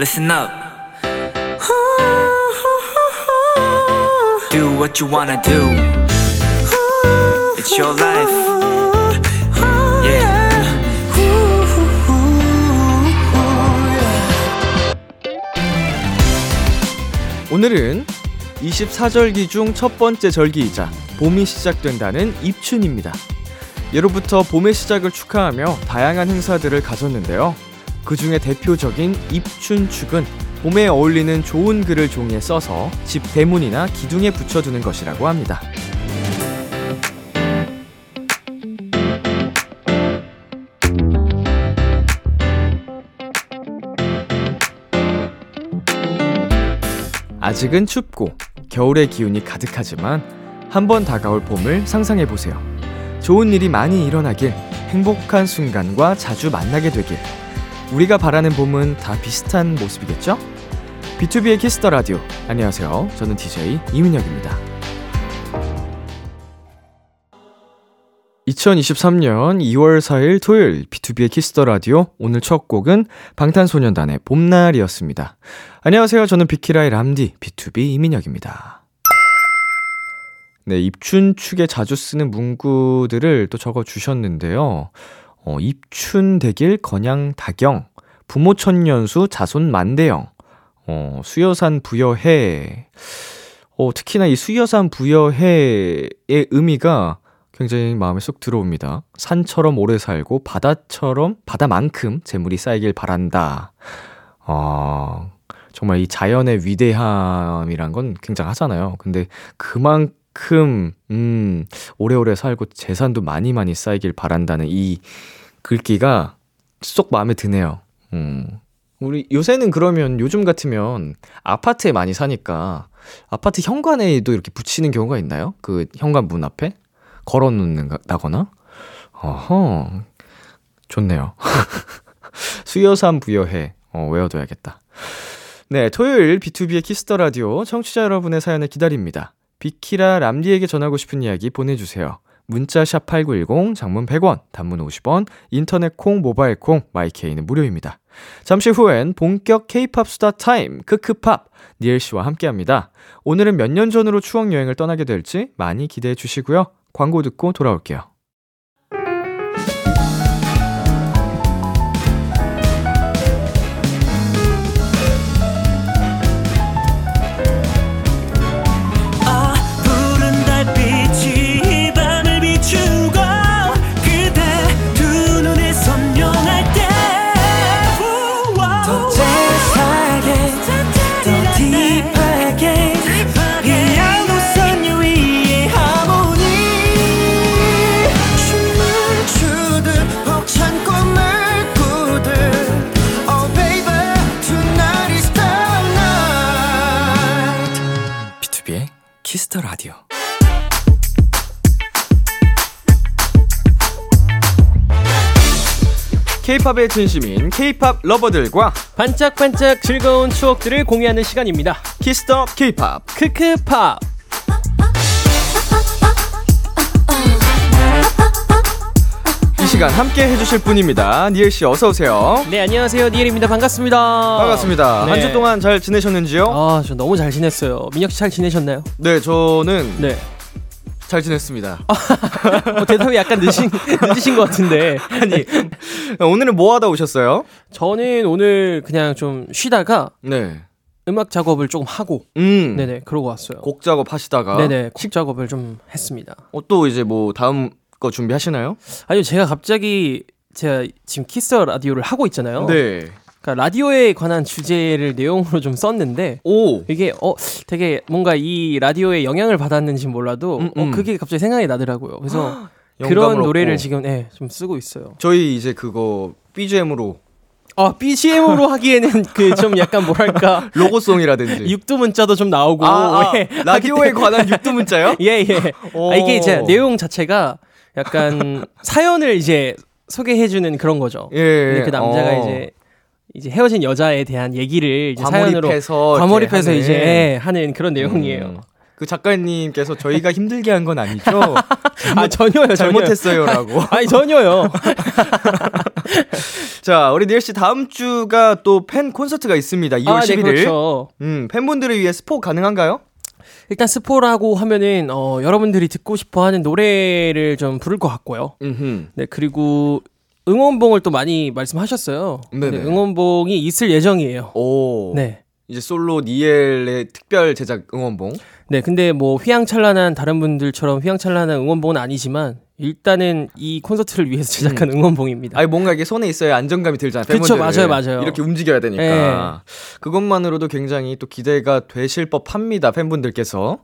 listen up. Do what you wanna do. It's your life. Yeah. 오늘은 24절기 중 첫 번째 절기이자 봄이 시작된다는 입춘입니다. 예로부터 봄의 시작을 축하하며 다양한 행사들을 가졌는데요. 그 중에 대표적인 입춘축은 봄에 어울리는 좋은 글을 종이에 써서 집 대문이나 기둥에 붙여두는 것이라고 합니다. 아직은 춥고 겨울의 기운이 가득하지만 한 번 다가올 봄을 상상해 보세요. 좋은 일이 많이 일어나길, 행복한 순간과 자주 만나게 되길. 우리가 바라는 봄은 다 비슷한 모습이겠죠? B2B의 키스터 라디오. 안녕하세요. 저는 DJ 이민혁입니다. 2023년 2월 4일 토요일 B2B의 키스터 라디오 오늘 첫 곡은 방탄소년단의 봄날이었습니다. 안녕하세요. 저는 비키라의 람디 BTOB 이민혁입니다. 네, 입춘축에 자주 쓰는 문구들을 또 적어 주셨는데요. 어, 입춘 대길 건양 다경 부모 천년수 자손 만대영 어, 수여산 부여해 어, 특히나 이 수여산 부여해의 의미가 굉장히 마음에 쏙 들어옵니다. 산처럼 오래 살고 바다처럼 바다만큼 재물이 쌓이길 바란다. 어, 정말 이 자연의 위대함이란 건 굉장하잖아요. 근데 그만 큼 음, 오래오래 살고 재산도 많이 많이 쌓이길 바란다는 이 글귀가 쏙 마음에 드네요. 음. 우리 요새는 그러면 요즘 같으면 아파트에 많이 사니까 아파트 현관에도 이렇게 붙이는 경우가 있나요? 그 현관 문 앞에? 걸어 놓는다거나? 어허. 좋네요. 수여산 부여해. 어, 외워둬야겠다. 네, 토요일 B2B의 키스터 라디오 청취자 여러분의 사연을 기다립니다. 비키라 람디에게 전하고 싶은 이야기 보내주세요. 문자 샵 8910, 장문 100원, 단문 50원, 인터넷 콩, 모바일 콩, 마이 K는 무료입니다. 잠시 후엔 본격 케이팝 수다 타임, 크크팝, 니엘 씨와 함께 합니다. 오늘은 몇 년 전으로 추억 여행을 떠나게 될지 많이 기대해 주시고요. 광고 듣고 돌아올게요. 케이팝에 진심인 케이팝 lover들과 반짝반짝 즐거운 추억들을 공유하는 시간입니다. 키스터 케이팝. 크크팝. 이 시간 함께 해주실 분입니다. 니엘 씨 어서 오세요. 네, 안녕하세요. 니엘입니다. 반갑습니다. 반갑습니다. 네. 한주 동안 잘 지내셨는지요? 아, 저 너무 잘 지냈어요. 민혁 씨 잘 지내셨나요? 네, 저는 네. 잘 지냈습니다. 어, 대답이 약간 늦으신, 늦으신 것 같은데. 아니, 오늘은 뭐 하다 오셨어요? 저는 오늘 그냥 좀 쉬다가 네. 음악 작업을 조금 하고, 음. 네네, 그러고 왔어요. 곡 작업 하시다가. 네네, 곡 작업을 좀 했습니다. 어, 또 이제 뭐 다음 거 준비하시나요? 아니요, 제가 갑자기 제가 지금 키스 라디오를 하고 있잖아요. 네. 그러니까 라디오에 관한 주제를 내용으로 좀 썼는데, 오. 이게 어 되게 뭔가 이 라디오에 영향을 받았는지 몰라도 음, 음. 어 그게 갑자기 생각이 나더라고요. 그래서 그런 얻고. 노래를 지금 예, 좀 쓰고 있어요. 저희 이제 그거 BGM으로 아 BGM으로 하기에는 그 좀 약간 뭐랄까 로고송이라든지. 육두 문자도 좀 나오고 아, 아, 예, 라디오에 관한 육두 문자요? 예 예. 오. 아, 이게 이제 내용 자체가 약간 사연을 이제 소개해주는 그런 거죠. 예. 근데 그 남자가 어. 이제 이제 헤어진 여자에 대한 얘기를 이제 사연으로 과몰입해서 이제 하는. 예, 하는 그런 내용이에요. 음. 그 작가님께서 저희가 힘들게 한 건 아니죠? 아 전혀요, 전혀요. 잘못했어요라고. 아니 전혀요. 자, 우리 니엘 씨 다음 주가 또 팬 콘서트가 있습니다. 2월 아, 11일. 네, 그렇죠. 음, 팬분들을 위해 스포 가능한가요? 일단 스포라고 하면은 어, 여러분들이 듣고 싶어 하는 노래를 좀 부를 것 같고요. 음. 네 그리고 응원봉을 또 많이 말씀하셨어요. 네네. 네, 응원봉이 있을 예정이에요. 오. 네. 이제 솔로 니엘의 특별 제작 응원봉. 네, 근데 뭐 휘황찬란한 다른 분들처럼 휘황찬란한 응원봉은 아니지만 일단은 이 콘서트를 위해서 제작한 응원봉입니다. 아니 뭔가 이게 손에 있어야 안정감이 들잖아요. 그쵸, 팬분들은. 맞아요, 맞아요. 이렇게 움직여야 되니까. 네. 그것만으로도 굉장히 또 기대가 되실 법합니다. 팬분들께서.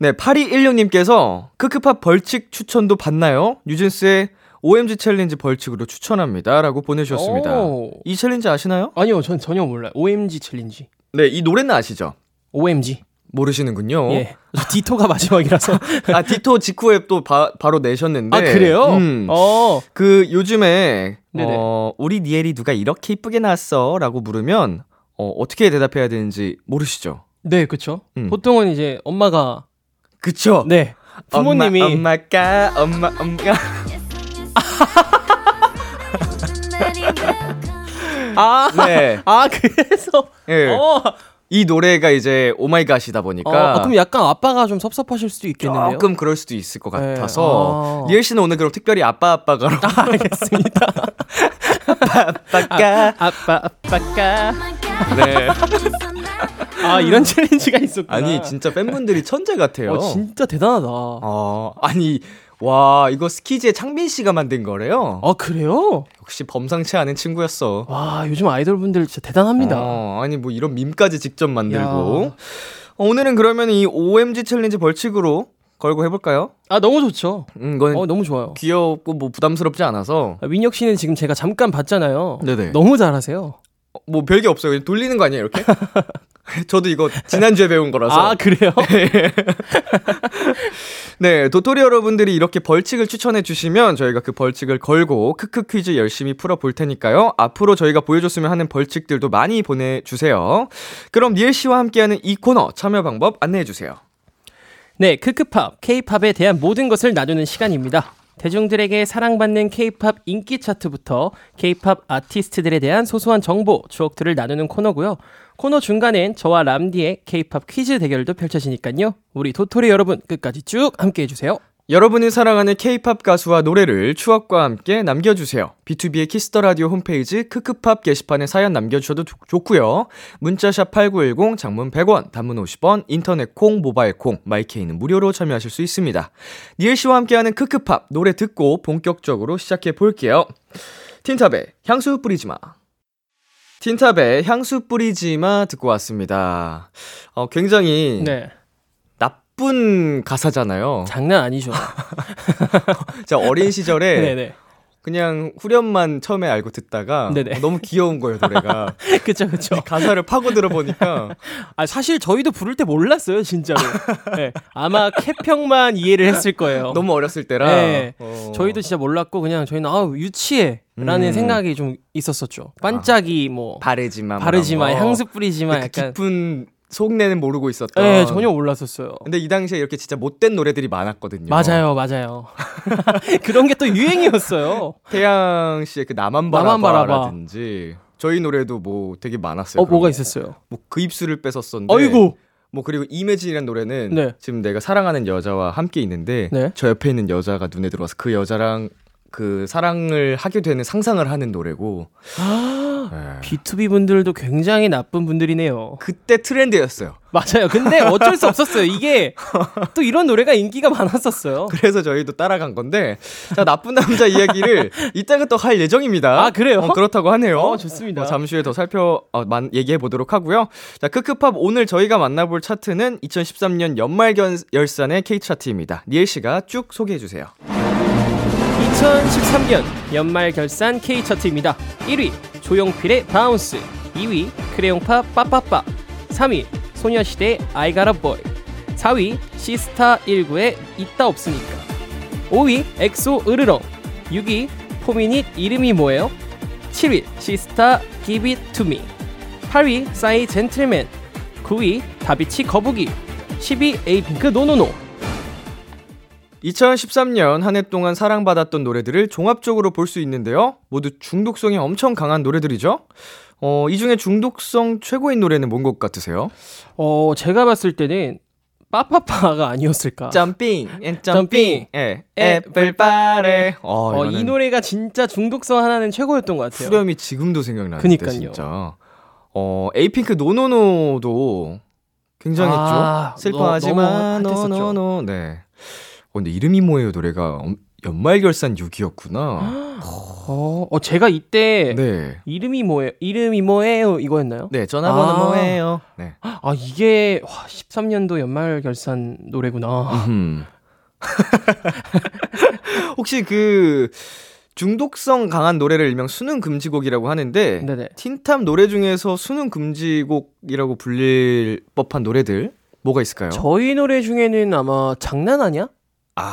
네, 8216님께서 크크팝 벌칙 추천도 받나요? 뉴진스의 OMG 챌린지 벌칙으로 추천합니다 라고 보내주셨습니다. 오. 이 챌린지 아시나요? 아니요, 전 전혀 몰라요. OMG 챌린지. 네, 이 노래는 아시죠? OMG. 모르시는군요. 예. 저 Ditto가 마지막이라서. 아 Ditto 직후에 또 바, 로 내셨는데. 아, 그래요? 음. 어. 그 요즘에 네네. 어, 우리 니엘이 누가 이렇게 이쁘게 나왔어 라고 물으면 어, 어떻게 대답해야 되는지 모르시죠? 네, 그쵸. 음. 보통은 이제 엄마가 그쵸? 네. 부모님이 엄마, 엄마가 엄마 엄마 아, 네. 아 그래서 예. 어. 이 노래가 이제 오마이갓이다 보니까 어, 아, 그럼 약간 아빠가 좀 섭섭하실 수도 있겠는데요. 조금 그럴 수도 있을 것 네. 같아서 아. 니엘 씨는 오늘 그럼 특별히 아빠 아빠가 알겠습니다. 아빠가 아 빠 아빠가 네. 아 이런 챌린지가 있었구나. 아니 진짜 팬분들이 천재 같아요. 어, 진짜 대단하다. 어, 아니 와 이거 스키즈의 창빈 씨가 만든 거래요. 아 그래요? 역시 범상치 않은 친구였어. 와 요즘 아이돌 분들 진짜 대단합니다. 어, 아니 뭐 이런 밈까지 직접 만들고. 야. 어, 오늘은 그러면 이 OMG 챌린지 벌칙으로 걸고 해볼까요? 아 너무 좋죠. 음, 이건 어 너무 좋아요. 귀엽고 뭐 부담스럽지 않아서 아, 민혁 씨는 지금 제가 잠깐 봤잖아요. 네네. 너무 잘하세요. 어, 뭐 별게 없어요. 돌리는 거 아니에요 이렇게? 저도 이거 지난주에 배운 거라서. 아 그래요? 네, 도토리 여러분들이 이렇게 벌칙을 추천해 주시면 저희가 그 벌칙을 걸고 크크 퀴즈 열심히 풀어 볼 테니까요. 앞으로 저희가 보여줬으면 하는 벌칙들도 많이 보내주세요. 그럼 니엘 씨와 함께하는 이 코너 참여 방법 안내해 주세요. 네, 크크팝, K-팝에 대한 모든 것을 나누는 시간입니다. 대중들에게 사랑받는 K-팝 인기 차트부터 K-팝 아티스트들에 대한 소소한 정보, 추억들을 나누는 코너고요. 코너 중간엔 저와 람디의 K-팝 퀴즈 대결도 펼쳐지니까요. 우리 도토리 여러분 끝까지 쭉 함께 해주세요. 여러분이 사랑하는 K-팝 가수와 노래를 추억과 함께 남겨주세요. B2B의 키스터 라디오 홈페이지 크크팝 게시판에 사연 남겨주셔도 좋, 좋고요. 문자샵 8910, 장문 100원, 단문 50원, 인터넷 콩, 모바일 콩, 마이 K는 무료로 참여하실 수 있습니다. 니엘 씨와 함께하는 크크팝 노래 듣고 본격적으로 시작해 볼게요. 틴탑의 향수 뿌리지 마. 틴탑의 향수 뿌리지 마 듣고 왔습니다. 어, 굉장히 네, 나쁜 가사잖아요. 장난 아니죠. 제가 어린 시절에 네네. 그냥 후렴만 처음에 알고 듣다가 네네. 어, 너무 귀여운 거예요 노래가 그쵸, 그쵸. 가사를 파고 들어보니까 아, 사실 저희도 부를 때 몰랐어요, 진짜로. 네, 아마 캐평만 이해를 했을 거예요. 너무 어렸을 때라 네. 어. 저희도 진짜 몰랐고 그냥 저희는 아 유치해 라는 음. 생각이 좀 있었었죠. 반짝이 뭐 바르지마 뭐 바르지마. 향수 뿌리지마 그 약간 깊은 속내는 모르고 있었던 네, 전혀 몰랐었어요. 근데 이 당시에 이렇게 진짜 못된 노래들이 많았거든요 맞아요, 맞아요. 그런 게 또 유행이었어요. 태양 씨의 그 나만 나만 바라봐. 바라봐라든지 저희 노래도 뭐 되게 많았어요 어, 뭐가. 있었어요? 뭐 그 입술을 뺏었었는데 어이구. 뭐 그리고 이매진이라는 노래는 네. 지금 내가 사랑하는 여자와 함께 있는데 네. 저 옆에 있는 여자가 눈에 들어와서 그 여자랑 그 사랑을 하게 되는 상상을 하는 노래고 네. B2B 분들도 굉장히 나쁜 분들이네요. 그때 트렌드였어요. 맞아요. 근데 어쩔 수 없었어요. 이게 또 이런 노래가 인기가 많았었어요. 그래서 저희도 따라간 건데 자 나쁜 남자 이야기를 이따가 또 할 예정입니다. 아, 그래요? 어, 그렇다고 하네요. 어, 좋습니다. 어, 잠시 후에 더 살펴 어, 만, 얘기해 보도록 하고요. 자 크크팝 오늘 저희가 만나볼 차트는 2013년 연말 견, 결산의 K 차트입니다. 니엘 씨가 쭉 소개해 주세요. 2013년 연말 결산 K 차트입니다. 1위 조용필의 Bounce, 2위 크레용파 빠빠빠, 3위 소녀시대 I Got a Boy, 4위 시스타 19의 있다 없으니까, 5위 엑소 으르렁, 6위 포미닛 이름이 뭐예요? 7위 시스타 Give It To Me, 8위 싸이 젠틀맨, 9위 다비치 거북이, 10위 에이핑크 NoNoNo. 2013년 한 해 동안 사랑받았던 노래들을 종합적으로 볼 수 있는데요. 모두 중독성이 엄청 강한 노래들이죠. 어, 이 중에 중독성 최고인 노래는 뭔 것 같으세요? 어, 제가 봤을 때는 빠빠빠가 아니었을까. Jumping yeah jumping. Yeah. 에, everybody. 어, 어, 이 노래가 진짜 중독성 하나는 최고였던 것 같아요. 후렴이 지금도 생각나는데 그니까요. 진짜. 어, 에이핑크 No No No도 굉장했죠. 아, 슬퍼하지 마. No No No. 네. 어, 근데 이름이 뭐예요 노래가 엄- 연말결산 6이었구나. 어, 어, 제가 이때 네. 이름이 뭐예요? 이름이 뭐예요? 이거였나요? 네, 전화번호 아. 뭐예요? 네. 아, 이게 와, 13년도 연말 결산 노래구나. 음. 혹시 그 중독성 강한 노래를 일명 수능 금지곡이라고 하는데 네네. 틴탑 노래 중에서 수능 금지곡이라고 불릴 법한 노래들 뭐가 있을까요? 저희 노래 중에는 아마 장난 아니야?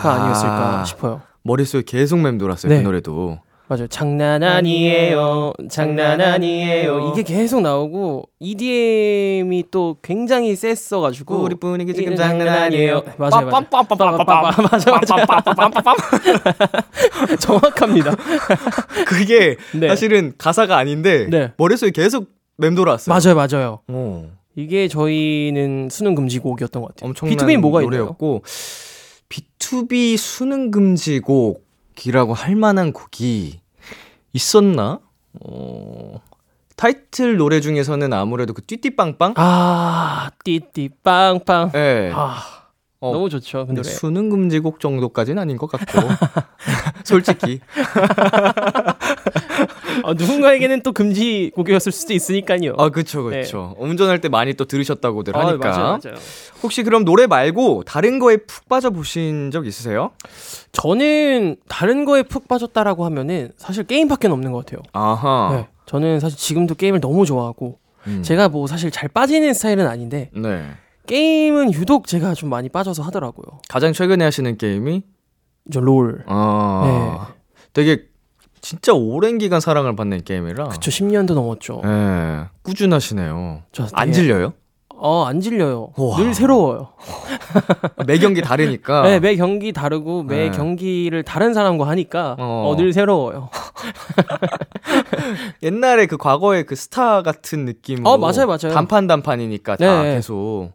가 아니었을까 싶어요. 머릿속에 계속 맴돌았어요 네. 그 노래도. 맞아요. 장난 아니에요. 장난 아니에요. 이게 계속 나오고 EDM이 또 굉장히 셌어 가지고 우리 분위기 지금 장난 아니에요. 맞아요, 맞아요. 빰빰빰빰빰빰. 맞아, 맞아. 정확합니다. 그게 네. 사실은 가사가 아닌데 네. 머릿속에 계속 맴돌았어요. 맞아요, 맞아요. 어. 이게 저희는 수능 금지곡이었던 것 같아요. 엄청난 B2B는 뭐가 있나요? 노래였고 B2B 수능 금지곡이라고 할 만한 곡이 있었나? 어. 타이틀 노래 중에서는 아무래도 그 띠띠빵빵? 아, 띠띠 빵빵. 네. 아, 어, 너무 좋죠. 그 근데 노래. 수능 금지곡 정도까지는 아닌 것 같고. 솔직히. 아, 누군가에게는 또 금지 곡이었을 수도 있으니까요. 아, 그쵸, 그쵸. 운전할 때 많이 또 들으셨다고들 아, 하니까. 맞아요, 맞아요. 혹시 그럼 노래 말고 다른 거에 푹 빠져보신 적 있으세요? 저는 다른 거에 푹 빠졌다라고 하면은 사실 게임밖에 없는 것 같아요. 아하. 네. 저는 사실 지금도 게임을 너무 좋아하고 음. 제가 뭐 사실 잘 빠지는 스타일은 아닌데 네. 게임은 유독 제가 좀 많이 빠져서 하더라고요. 가장 최근에 하시는 게임이 저 롤. 아, 되게 진짜 오랜 기간 사랑을 받는 게임이라. 그쵸 10년도 넘었죠. 예, 꾸준하시네요. 저안 질려요? 어, 안 질려요. 우와. 늘 새로워요. 매 경기 다르니까. 네, 매 경기 다르고 매 네. 경기를 다른 사람과 하니까 어. 어, 늘 새로워요. 옛날에 그 과거의 그 스타 같은 느낌으로. 어, 맞아요, 맞아요. 단판 단판이니까 다 네. 계속.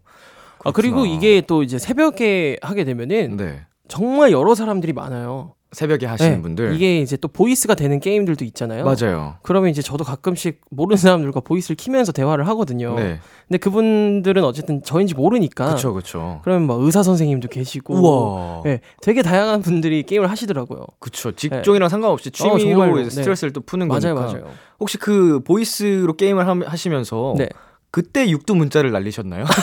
아, 그리고 그렇구나. 이게 또 이제 새벽에 하게 되면은 네. 정말 여러 사람들이 많아요. 새벽에 하시는 네, 분들. 이게 이제 또 voice가 되는 게임들도 있잖아요. 맞아요. 그러면 이제 저도 가끔씩 모르는 사람들과 voice를 키면서 대화를 하거든요. 네. 근데 그분들은 어쨌든 저인지 모르니까. 그쵸, 그쵸. 그러면 막 의사 선생님도 계시고. 우와. 네, 되게 다양한 분들이 게임을 하시더라고요. 그쵸. 직종이랑 상관없이 어, 취미로 정말로. 이제 스트레스를 또 푸는 맞아요, 거니까. 맞아요. 혹시 그 보이스로 게임을 함- 하시면서 네. 그때 육두 문자를 날리셨나요?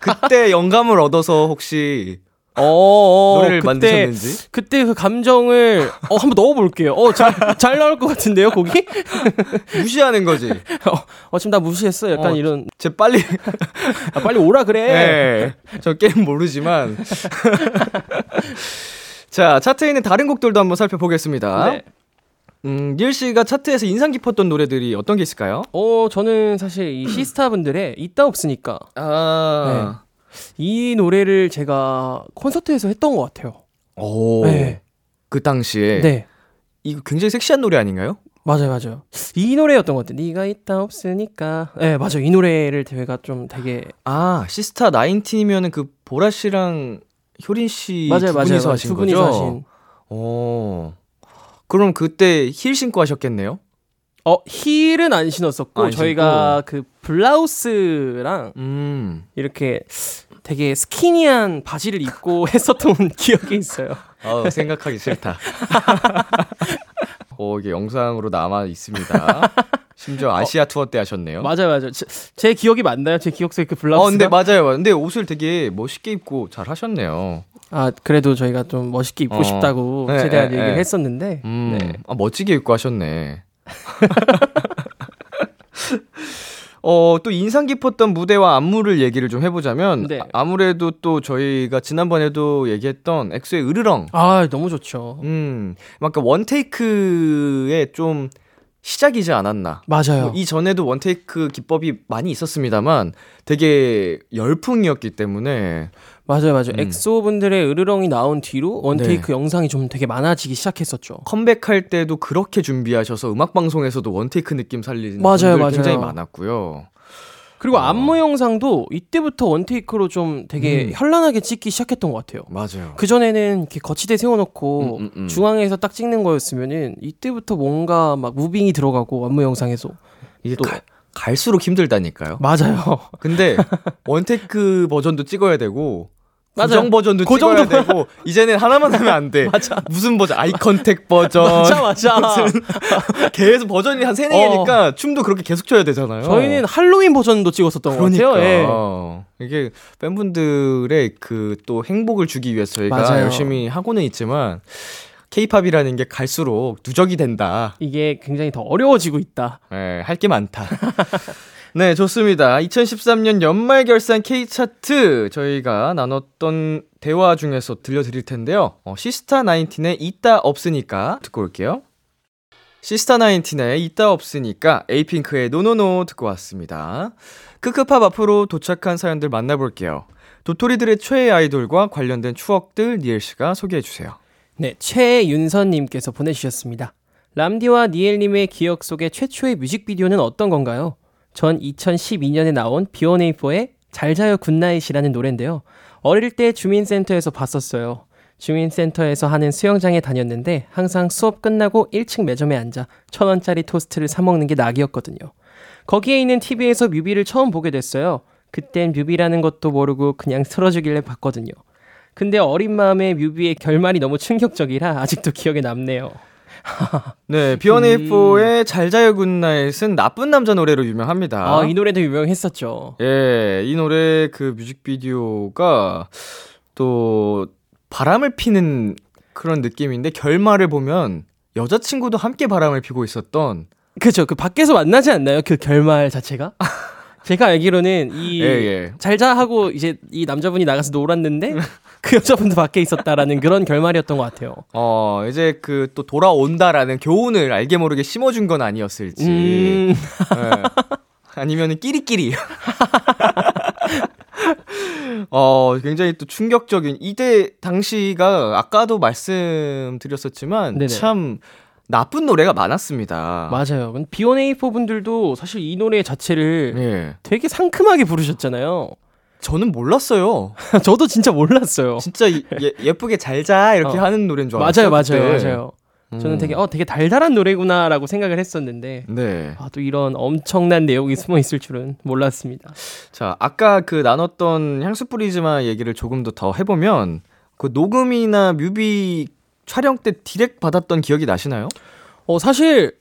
그때 영감을 얻어서 혹시 어, 어, 노래를 그때, 만드셨는지? 그때 그 감정을 어, 한번 넣어볼게요. 어, 잘, 잘 나올 것 같은데요, 거기? 무시하는 거지. 어, 지금 나 무시했어? 약간 어, 이런. 제 빨리 아, 빨리 오라 그래. 네. 저 게임 모르지만 자 차트에 있는 다른 곡들도 한번 살펴보겠습니다. 네. 음, 닐 씨가 차트에서 인상 깊었던 노래들이 어떤 게 있을까요? 어, 저는 사실 이 시스타 분들의 있다 없으니까 아, 이 노래를 제가 콘서트에서 했던 것 같아요. 오, 네. 그 당시에 네. 이거 굉장히 섹시한 노래 아닌가요? 맞아요, 맞아요. 이 노래였던 것 같아요. 네가 있다 없으니까. 네, 맞아요. 이 노래를 제가 좀 되게 아 시스타 나인틴이면은 그 보라 씨랑 효린 씨 맞아요, 두 맞아요. 분이서 맞아요. 하신 두? 분이서 하신. 오, 그럼 그때 힐 신고 하셨겠네요? 어 힐은 안 신었었고 안 저희가 그 블라우스랑 음, 이렇게 되게 skinny한 바지를 입고 했었던 기억이 있어요. 아 생각하기 싫다. 어, 이게 영상으로 남아 있습니다. 심지어 아시아 투어 때 하셨네요. 맞아요, 맞아요. 제, 제 기억이 맞나요? 제 기억 속에 그 블라우스가? 어, 근데 맞아요. 근데 옷을 되게 멋있게 입고 잘 하셨네요. 아 그래도 저희가 좀 멋있게 입고 어. 싶다고 네, 최대한 네, 얘기를 네. 했었는데 음, 네. 아, 멋지게 입고 하셨네. 어, 또 인상 깊었던 무대와 안무를 얘기를 좀 해보자면, 네. 아- 아무래도 또 저희가 지난번에도 얘기했던 엑소의 으르렁. 아 너무 좋죠. 음, 약간 one take에 좀 시작이지 않았나. 맞아요. 뭐 이전에도 one take 기법이 많이 있었습니다만 되게 열풍이었기 때문에 맞아요, 맞아요. 음. 엑소 분들의 으르렁이 나온 뒤로 one take 영상이 좀 되게 많아지기 시작했었죠. 컴백할 때도 그렇게 준비하셔서 음악 방송에서도 one take 느낌 살리는 맞아요, 분들 굉장히 맞아요. 많았고요. 그리고 어. 안무 영상도 이때부터 one take로 좀 되게 음. 현란하게 찍기 시작했던 것 같아요. 맞아요. 그 전에는 이렇게 거치대 세워놓고 음, 음, 음. 중앙에서 딱 찍는 거였으면은 이때부터 뭔가 막 moving이 들어가고 안무 영상에서 이게 또- 가- 갈수록 힘들다니까요. 맞아요. 근데 one take 버전도 찍어야 되고 맞아요. 고정 버전도 고정 찍어야 되고 이제는 하나만 하면 안 돼. 맞아. 무슨 버전? eye contact 버전. 맞아, 맞아. 계속 버전이 한 세네 개니까 춤도 그렇게 계속 춰야 되잖아요. 어. 저희는 할로윈 버전도 찍었었던 그러니까 것 같아요. 예. 이게 팬분들의 그 또 행복을 주기 위해서 저희가 맞아요. 열심히 하고는 있지만 케이팝이라는 게 갈수록 누적이 된다. 이게 굉장히 더 어려워지고 있다. 예, 할게 많다. 네, 좋습니다. 2013년 연말 결산 K차트 저희가 나눴던 대화 중에서 들려드릴 텐데요. 어, 시스타 19의 있다 없으니까 듣고 올게요. 시스타 19의 있다 없으니까 에이핑크의 No No No 듣고 왔습니다. 크크팝 앞으로 도착한 사연들 만나볼게요. 도토리들의 최애 아이돌과 관련된 추억들 니엘 씨가 소개해 주세요. 네, 최윤선님께서 보내주셨습니다. 람디와 니엘님의 기억 속의 최초의 뮤직비디오는 어떤 건가요? 전 2012년에 나온 B1A4의 잘 자요 Good Night이라는 노래인데요. 어릴 때 주민센터에서 봤었어요. 주민센터에서 하는 수영장에 다녔는데 항상 수업 끝나고 1층 매점에 앉아 천 원짜리 토스트를 사 먹는 게 낙이었거든요. 거기에 있는 TV에서 뮤비를 처음 보게 됐어요. 그땐 뮤비라는 것도 모르고 그냥 틀어주길래 봤거든요. 근데 어린 마음에 뮤비의 결말이 너무 충격적이라 아직도 기억에 남네요. 네, B1A4의 잘자요 굿나잇은 나쁜 남자 노래로 유명합니다. 아, 이 노래도 유명했었죠. 예, 이 노래 그 뮤직비디오가 또 바람을 피는 그런 느낌인데 결말을 보면 여자친구도 함께 바람을 피고 있었던 그죠. 그 밖에서 만나지 않나요? 그 결말 자체가? 제가 알기로는 이 예, 예. 잘자 하고 이제 이 남자분이 나가서 놀았는데 그 여자분도 밖에 있었다라는 그런 결말이었던 것 같아요. 어, 이제 그 또 돌아온다라는 교훈을 알게 모르게 심어준 건 아니었을지. 음, 예. 아니면은 끼리끼리. 어, 굉장히 또 충격적인 이때 당시가 아까도 말씀드렸었지만 네네. 참 나쁜 노래가 많았습니다. 맞아요. B1A4 분들도 사실 이 노래 자체를 예. 되게 상큼하게 부르셨잖아요. 저는 몰랐어요. 저도 진짜 몰랐어요. 진짜 이- 예, 예쁘게 잘 자 이렇게 어. 하는 노래인 줄 맞아요, 알았어요. 맞아요, 그때. 맞아요. 저는 음. 되게 어 되게 달달한 노래구나라고 생각을 했었는데 네. 아, 또 이런 엄청난 내용이 숨어 있을 줄은 몰랐습니다. 자, 아까 그 나눴던 향수 뿌리지마 얘기를 조금 더 더 해보면 그 녹음이나 뮤비 촬영 때 디렉 받았던 기억이 나시나요? 어 사실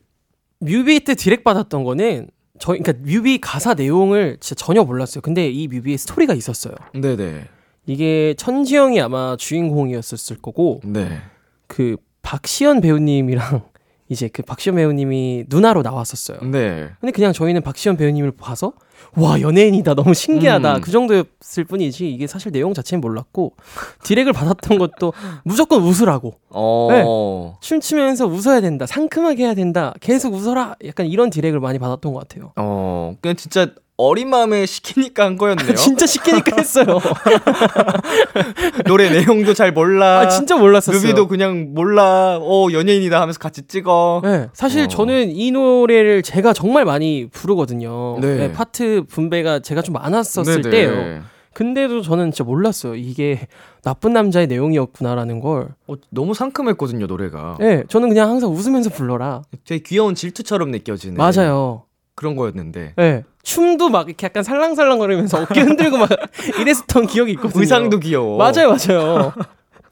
뮤비 때 디렉 받았던 거는 저 그러니까 뮤비 가사 내용을 진짜 전혀 몰랐어요. 근데 이 뮤비에 스토리가 있었어요. 네네. 이게 천지 형이 아마 주인공이었었을 거고 네. 그 박시연 배우님이랑 이제 그 박시연 배우님이 누나로 나왔었어요. 네. 근데 그냥 저희는 박시연 배우님을 봐서 와 연예인이다 너무 신기하다 음. 그 정도였을 뿐이지 이게 사실 내용 자체는 몰랐고 디렉을 받았던 것도 무조건 웃으라고 어. 춤추면서 웃어야 된다 상큼하게 해야 된다 계속 웃어라 약간 이런 디렉을 많이 받았던 것 같아요 어. 그냥 진짜 어린 마음에 시키니까 한 거였네요. 진짜 시키니까 했어요 노래 내용도 잘 몰라. 아 진짜 몰랐었어요 뮤비도 그냥 몰라. 어, 연예인이다 하면서 같이 찍어. 네, 사실 어. 저는 이 노래를 제가 정말 많이 부르거든요. 네. 네, 파트 분배가 제가 좀 많았었을 네네. 때예요. 근데도 저는 진짜 몰랐어요. 이게 나쁜 남자의 내용이었구나라는 걸. 어, 너무 상큼했거든요, 노래가. 네, 저는 그냥 항상 웃으면서 불러라. 되게 귀여운 질투처럼 느껴지는 맞아요. 그런 거였는데. 네. 춤도 막 이렇게 약간 살랑살랑거리면서 어깨 흔들고 막 이랬었던 기억이 있거든요. 의상도 귀여워. 맞아요, 맞아요.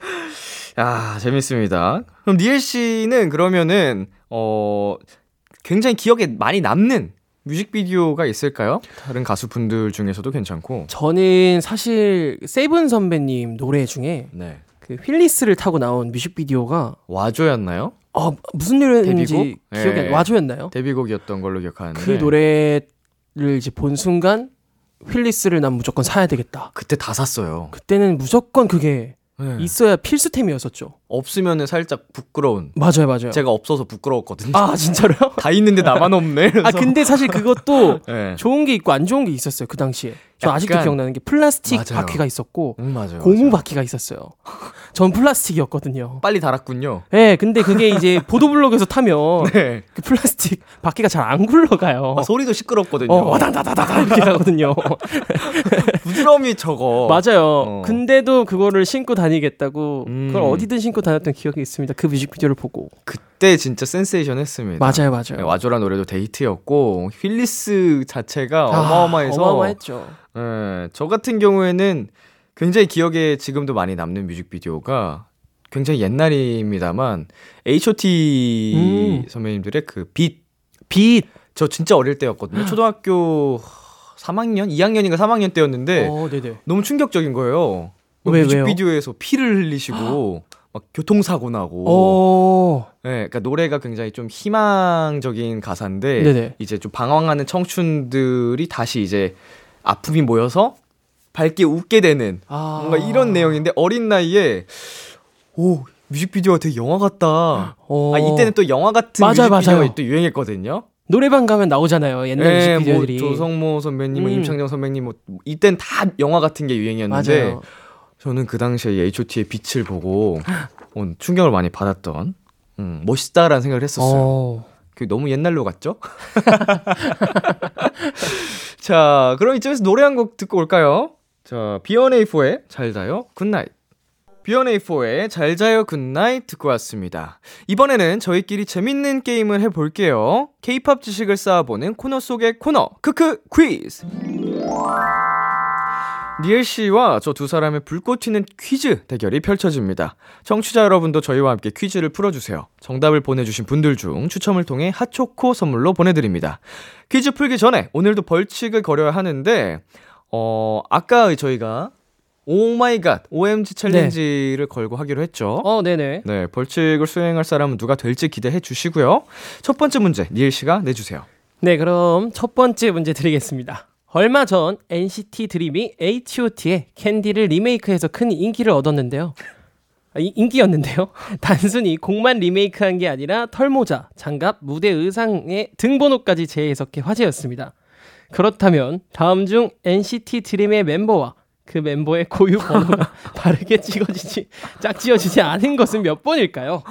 야, 재밌습니다. 그럼 니엘 씨는 그러면은 어 굉장히 기억에 많이 남는 뮤직비디오가 있을까요? 다른 가수분들 중에서도 괜찮고. 저는 사실 세븐 선배님 노래 중에 네. 그 힐리스를 타고 나온 뮤직비디오가 와줘였나요? 어, 무슨 노래인지 데뷔곡? 기억이 안 예. 와줘였나요? 데뷔곡이었던 걸로 기억하는데. 그 노래를 이제 본 순간 힐리스를 난 무조건 사야 되겠다. 그때 다 샀어요. 그때는 무조건 그게 네. 있어야 필수템이었었죠. 없으면은 살짝 부끄러운. 맞아요, 맞아요. 제가 없어서 부끄러웠거든요. 아 진짜로요? 다 있는데 나만 없네. 아 근데 사실 그것도 네. 좋은 게 있고 안 좋은 게 있었어요 그 당시에. 저 아직도 약간- 기억나는 게 플라스틱 맞아요. 바퀴가 있었고 음, 맞아요. 고무 맞아요. 바퀴가 있었어요. 전 플라스틱이었거든요. 빨리 달았군요. 네, 근데 그게 이제 보도블록에서 타면 네. 그 플라스틱 바퀴가 잘 안 굴러가요. 아, 소리도 시끄럽거든요. 어, 와다다다다다 이렇게 가거든요. 부드러움이 적어. 맞아요. 어. 근데도 그거를 신고 다니겠다고 음. 그걸 어디든 신고 다녔던 기억이 있습니다. 그 뮤직비디오를 보고. 그때 진짜 센세이션 했습니다. 맞아요, 네, 맞아요. 와줘라 노래도 대히트였고 힐리스 자체가 아, 어마어마해서 어마어마했죠. 예, 저 같은 경우에는 굉장히 기억에 지금도 많이 남는 뮤직비디오가 굉장히 옛날입니다만 H.O.T 음. 선배님들의 그 빛. 빛. 저 진짜 어릴 때였거든요. 초등학교 3학년, 2학년인가 3학년 때였는데 어. 너무 충격적인 거예요. 왜, 뮤직비디오에서 피를 흘리시고 막 교통사고 나고. 어. 네, 그러니까 노래가 굉장히 좀 희망적인 가사인데 네네. 이제 좀 방황하는 청춘들이 다시 이제 아픔이 모여서 밝게 웃게 되는 아. 뭔가 이런 내용인데 어린 나이에 오 뮤직비디오가 되게 영화 같다. 어. 아 이때는 또 영화 같은 맞아요, 뮤직비디오가. 또 유행했거든요. 노래방 가면 나오잖아요. 옛날 네, 뭐 뮤직비디오들이. 조성모 선배님, 뭐 음. 임창정 선배님, 뭐 이땐 다 영화 같은 게 유행이었는데 맞아요. 저는 그 당시에 H.O.T의 빛을 보고 어, 충격을 많이 받았던 음, 멋있다라는 생각을 했었어요. 어. 그 너무 옛날로 갔죠? 자, 그럼 이쯤에서 노래 한 곡 듣고 올까요? 자, B1A4의 잘 자요 Good Night. B1A4의 잘 자요 Good Night 듣고 왔습니다. 이번에는 저희끼리 재밌는 게임을 해볼게요. K-팝 지식을 쌓아보는 코너 속의 코너, 크크 퀴즈! 니엘 씨와 저 두 사람의 불꽃 튀는 퀴즈 대결이 펼쳐집니다. 청취자 여러분도 저희와 함께 퀴즈를 풀어주세요. 정답을 보내주신 분들 중 추첨을 통해 핫초코 선물로 보내드립니다. 퀴즈 풀기 전에 오늘도 벌칙을 걸어야 하는데, 어, 아까 저희가 oh my God, OMG 챌린지를 걸고 하기로 했죠. 어, 네네. 네, 벌칙을 수행할 사람은 누가 될지 기대해 주시고요. 첫 번째 문제, 니엘 씨가 내 주세요. 네, 그럼 첫 번째 문제 드리겠습니다. 얼마 전 NCT 드림이 H.O.T의 캔디를 리메이크해서 큰 인기를 얻었는데요. 아, 이- 인기였는데요. 단순히 곡만 리메이크한 게 아니라 털모자, 장갑, 무대 의상의 등번호까지 재해석해 화제였습니다. 그렇다면 다음 중 NCT 드림의 멤버와 그 멤버의 고유 번호가 다르게 찍어지지 짝지어지지 않은 것은 몇 번일까요?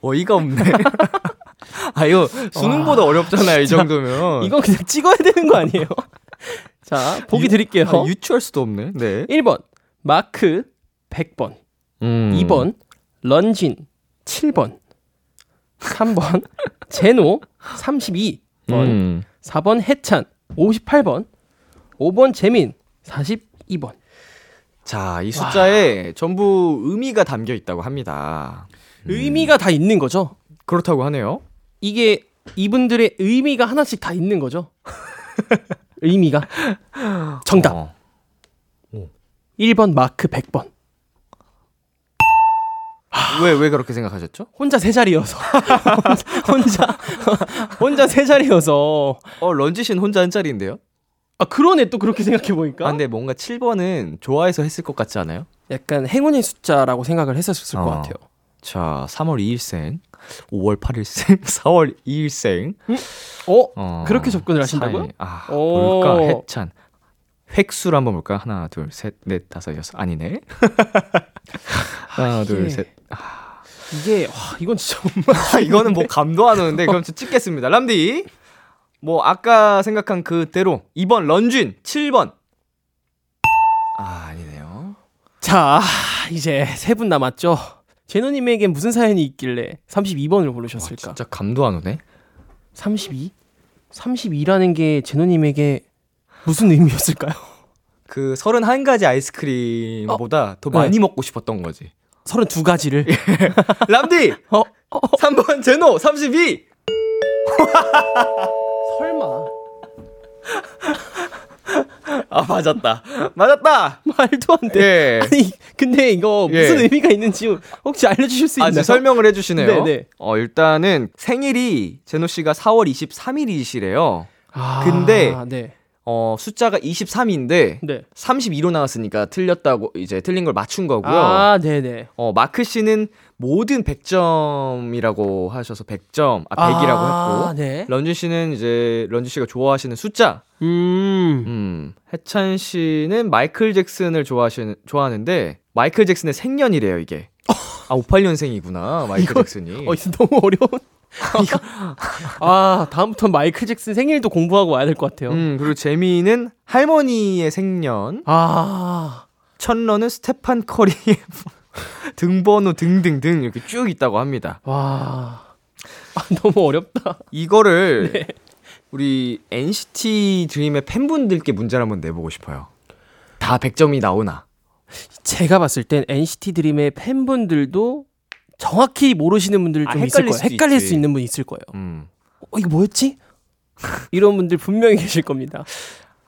어이가 없네. 아, 이거 수능보다 어렵잖아요, 이 정도면. 이건 그냥 찍어야 되는 거 아니에요? 자, 보기 드릴게요. 아, 유추할 수도 없네. 네. 1번 마크 100번 음. 2번 런쥔 7번 3번 제노 32번 음. 4번 해찬 58번 5번 재민 42번. 자, 이 숫자에 전부 의미가 담겨 있다고 합니다. 의미가 다 있는 거죠? 그렇다고 하네요. 이게 이분들의 의미가 하나씩 다 있는 거죠? 의미가? 정답. 어. 1번 마크 100번 왜, 왜 그렇게 생각하셨죠? 혼자 세 자리여서 혼자 혼자 세 자리여서 어, 런지신 혼자 한 자리인데요? 아 그러네 또 그렇게 생각해 보니까 아, 근데 뭔가 7번은 좋아해서 했을 것 같지 않아요? 약간 행운의 숫자라고 생각을 했었을 것 어. 같아요. 자, 3월 2일생, 5월 8일생, 4월 2일생. 어? 어, 그렇게 접근을 하신다고요? 사이. 아, 오. 볼까? 해찬. 획수를 한번 볼까? 하나, 둘, 셋, 넷, 다섯, 여섯. 아니네. 하나, 둘, 셋. 이게 와 이건 진짜 아, 이거는 뭐 감도 안 오는데 그럼 저 찍겠습니다. 람디. 뭐 아까 생각한 그대로 2번 런쥔 7번. 아, 아니네요. 자 이제 세 분 남았죠. 제노 님에겐 무슨 사연이 있길래 32번을 와, 부르셨을까? 진짜 감도 안 오네. 32? 32라는 게 제노 님에게 무슨 의미였을까요? 그 31가지 아이스크림보다 더 많이 먹고 싶었던 거지. 32가지를 람디! 어? 어? 3번 제노 32! 설마 아, 맞았다. 맞았다! 말도 안 돼. 예. 아니 근데 이거 예. 무슨 의미가 있는지 혹시 알려주실 수 아, 있나요? 이제 설명을 해주시네요. 네네. 어, 일단은 생일이 제노 씨가 4월 23일이시래요. 아, 근데 네. 어, 숫자가 23인데 네. 32로 나왔으니까 틀렸다고 이제 틀린 걸 맞춘 거고요. 아, 네 네. 어, 마크 씨는 모든 100점이라고 하셔서 100점, 아, 100이라고 아, 했고. 네. 런쥔 씨는 이제 런쥔 씨가 좋아하시는 숫자. 음. 음. 해찬 씨는 마이클 잭슨을 좋아하시는 좋아하는데 마이클 잭슨의 생년이래요, 이게. 아, 58년생이구나. 마이클 잭슨이. 어, 이거 너무 어려운. 아, 다음부터 마이클 잭슨 생일도 공부하고 와야 될 것 같아요. 음, 그리고 재민은 할머니의 생년. 아, 천러는 스테판 커리의 등번호 등등등 이렇게 쭉 있다고 합니다. 와. 아, 너무 어렵다. 이거를 네. 우리 NCT 드림의 팬분들께 문제를 한번 내보고 싶어요. 다 100점이 나오나? 제가 봤을 땐 NCT 드림의 팬분들도 정확히 모르시는 분들 아, 좀 있을 헷갈릴 거예요. 헷갈릴 있지. 수 있는 분 있을 거예요. 음. 어, 이거 뭐였지? 이런 분들 분명히 계실 겁니다.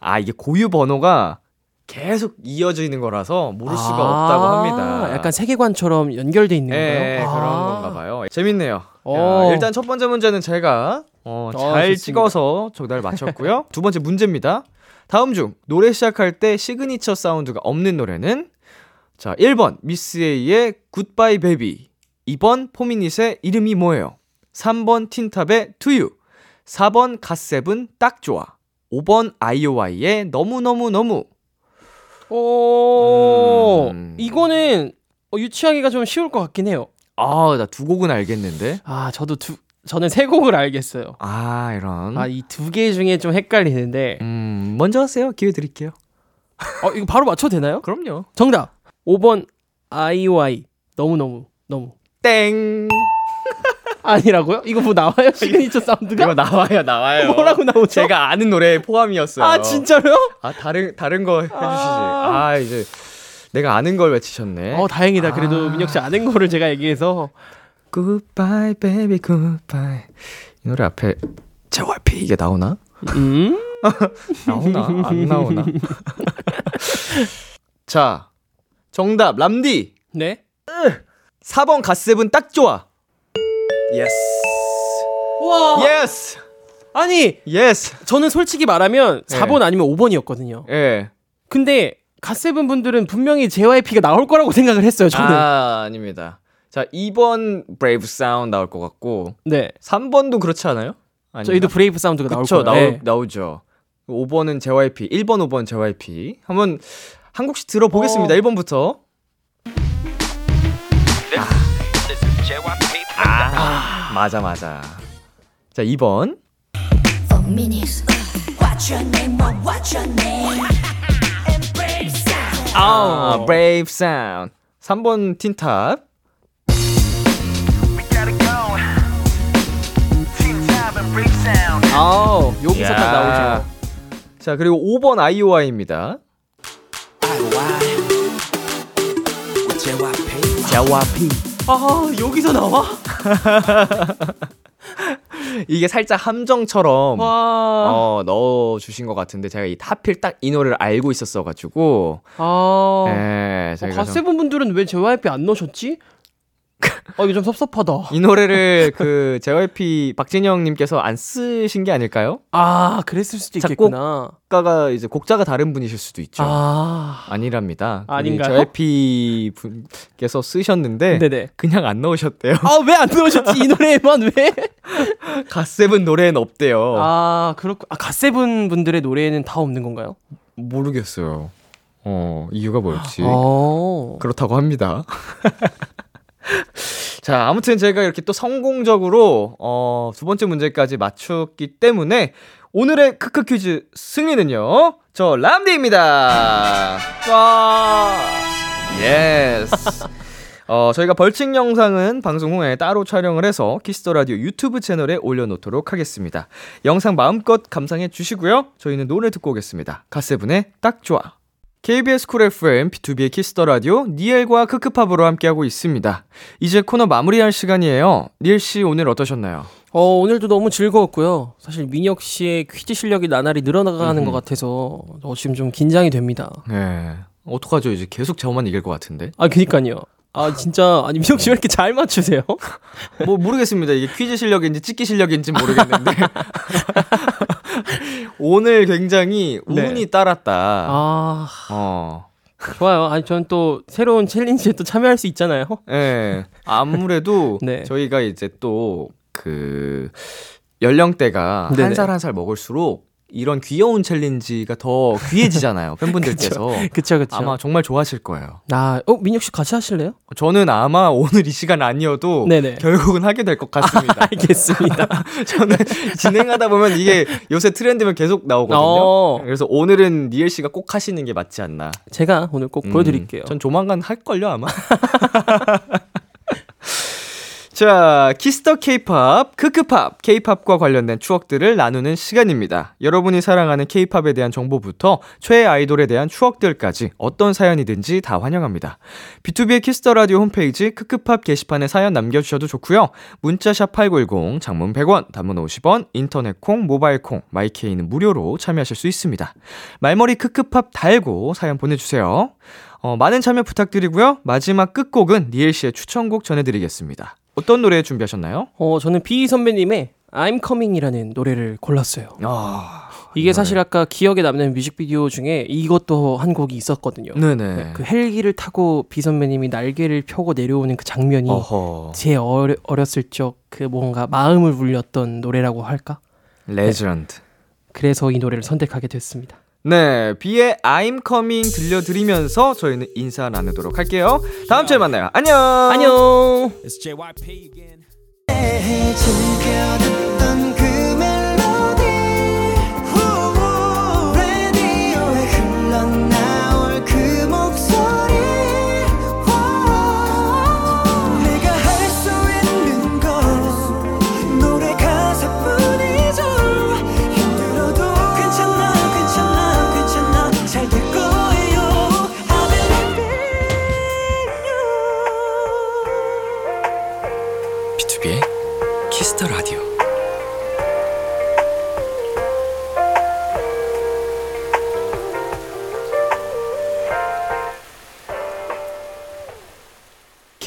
아, 이게 고유 번호가 계속 이어져 있는 거라서 모를 수가 아, 없다고 합니다. 약간 세계관처럼 연결돼 있는? 예, 아. 그런 건가 봐요. 재밌네요. 오. 야, 일단 첫 번째 문제는 제가 어, 아, 잘. 찍어서 정답을 맞췄고요. 두 번째 문제입니다. 다음 중 노래 시작할 때 시그니처 사운드가 없는 노래는 자, 1번 미스 A의 Goodbye Baby 2번 포미닛의 이름이 뭐예요? 3번 틴탑의 To You 4번 갓세븐 딱 좋아 5번 아이오아이의 너무너무너무 오, 음. 이거는 어, 유추하기가 좀 쉬울 것 같긴 해요. 아, 나 두 곡은 알겠는데. 아, 저도 두, 저는 세 곡을 알겠어요. 아, 이런. 아, 이 두 개 중에 좀 헷갈리는데. 음, 먼저 하세요. 기회 드릴게요. 어, 이거 바로 맞춰도 되나요? 그럼요. 정답. 5번 아이오아이. 너무너무, 너무. 땡. 아니라고요? 이거 뭐 나와요? 시그니처 사운드가? 이거 나와요, 나와요. 뭐라고 나오죠? 제가 아는 노래에 포함이었어요. 아, 진짜로요? 아, 다른 다른 거 해주시지. 아, 이제 내가 아는 걸 외치셨네. 어, 다행이다. 그래도 아. 민혁 씨 아는 거를 제가 얘기해서. Goodbye, baby, goodbye. 이 노래 앞에 JYP 이게 나오나? 음? 나오나? 안 나오나? 자, 정답 람디. 네. 4번 갓세븐 딱 좋아. Yes. 와. Yes. 아니, yes. 저는 솔직히 말하면 네. 4번 아니면 5번이었거든요. 예. 근데 갓세븐 분들은 분명히 JYP가 나올 거라고 생각을 했어요. 저는. 아, 아닙니다. 자, 2번 브레이브 사운드 나올 것 같고 네. 3번도 그렇지 않아요? 아닌가? 저 3번도 브레이브 사운드가 나올 거예요. 나오, 네. 나오죠. 5번은 JYP, 1번, 5번 JYP. 한번 한 곡씩 들어보겠습니다. 어. 1번부터. 아, 맞아, 맞아. 자, 2번. 4minute. What's your name? What, what's your name? And brave sound. 아, 브레이브 사운드. 3번 틴탑. 아우, 여기서 딱 야. 나오죠. 자, 그리고 5번 아이오아이입니다. JYP. 아, 여기서 나와? 이게 살짝 함정처럼 와. 어, 넣어 주신 것 같은데 제가 이 하필 딱 이 노래를 알고 있었어 가지고 아. 예, 어, 갓세븐 분들은 왜 JYP 안 넣으셨지? 아, 이거 좀 섭섭하다. 이 노래를 그 JYP 박진영 님께서 안 쓰신 게 아닐까요? 아, 그랬을 수도 있겠구나. 작가가 이제 곡자가 다른 분이실 수도 있죠. 아. 아니랍니다. 아닌가요? JYP 분께서 쓰셨는데 네네. 그냥 안 넣으셨대요. 아, 왜 안 넣으셨지? 이 노래에만 왜? 갓세븐 노래엔 없대요. 아, 그렇고. 아, 갓세븐 분들의 노래에는 다 없는 건가요? 모르겠어요. 어, 이유가 뭐였지? 어. 그렇다고 합니다. 자, 아무튼 제가 이렇게 또 성공적으로 어, 두 번째 문제까지 맞췄기 때문에 오늘의 크크 퀴즈 승리는요. 저 람디입니다. 와. 예스. 어, 저희가 벌칙 영상은 방송 후에 따로 촬영을 해서 키스 더 라디오 유튜브 채널에 올려놓도록 하겠습니다. 영상 마음껏 감상해 주시고요. 저희는 노래 듣고 오겠습니다. 갓세븐의 딱 좋아. KBS 쿨 FM, BTOB의 키스 더 라디오, 니엘과 크크팝으로 함께하고 있습니다. 이제 코너 마무리할 시간이에요. 니엘 씨 오늘 어떠셨나요? 어, 오늘도 너무 즐거웠고요. 사실 민혁 씨의 퀴즈 실력이 나날이 늘어나가는 것 같아서 어, 지금 좀 긴장이 됩니다. 네. 어떡하죠? 이제 계속 저만 이길 것 같은데. 아, 그니까요. 아, 진짜, 아니, 민혁 씨 왜 이렇게 잘 맞추세요? 뭐 모르겠습니다. 이게 퀴즈 실력인지 찍기 실력인지 모르겠는데. 오늘 굉장히 네. 운이 따랐다. 아, 어. 좋아요. 아니, 저는 또 새로운 챌린지에 또 참여할 수 있잖아요. 예. 아무래도 네. 저희가 이제 또 그 연령대가. 한 살 한살 먹을수록 이런 귀여운 챌린지가 더 귀해지잖아요. 팬분들께서. 그쵸, 그쵸. 아마 정말 좋아하실 거예요. 아, 어, 민혁 씨 같이 하실래요? 저는 아마 오늘 이 시간 아니어도 네네. 결국은 하게 될 것 같습니다. 알겠습니다. 저는 진행하다 보면 이게 요새 트렌드면 계속 나오거든요. 어. 그래서 오늘은 니엘 씨가 꼭 하시는 게 맞지 않나. 제가 오늘 꼭 음, 보여드릴게요. 전 조만간 할 걸요, 아마. 자, 키스 더 케이팝, 크크팝, 케이팝과 관련된 추억들을 나누는 시간입니다. 여러분이 사랑하는 케이팝에 대한 정보부터 최애 아이돌에 대한 추억들까지 어떤 사연이든지 다 환영합니다. BTOB의 키스 더 라디오 홈페이지 크크팝 게시판에 사연 남겨 주셔도 좋고요. 문자샵 8910, 장문 100원, 단문 50원, 인터넷 콩, 모바일 콩, 마이케이는 무료로 참여하실 수 있습니다. 말머리 크크팝 달고 사연 보내 주세요. 어, 많은 참여 부탁드리고요. 마지막 끝곡은 니엘 씨의 추천곡 전해드리겠습니다. 어떤 노래 준비하셨나요? 어, 저는 비 선배님의 I'm Coming이라는 노래를 골랐어요. 아, 이게 사실 아까 기억에 남는 뮤직비디오 중에 이것도 한 곡이 있었거든요. 네네. 그 헬기를 타고 비 선배님이 날개를 펴고 내려오는 그 장면이 어허. 제 어려, 어렸을 적 그 뭔가 마음을 울렸던 노래라고 할까? 레전드. 그래서 이 노래를 선택하게 됐습니다. 네, 비의 I'm Coming 들려드리면서 저희는 인사 나누도록 할게요. 다음 주에 만나요. 안녕. 안녕.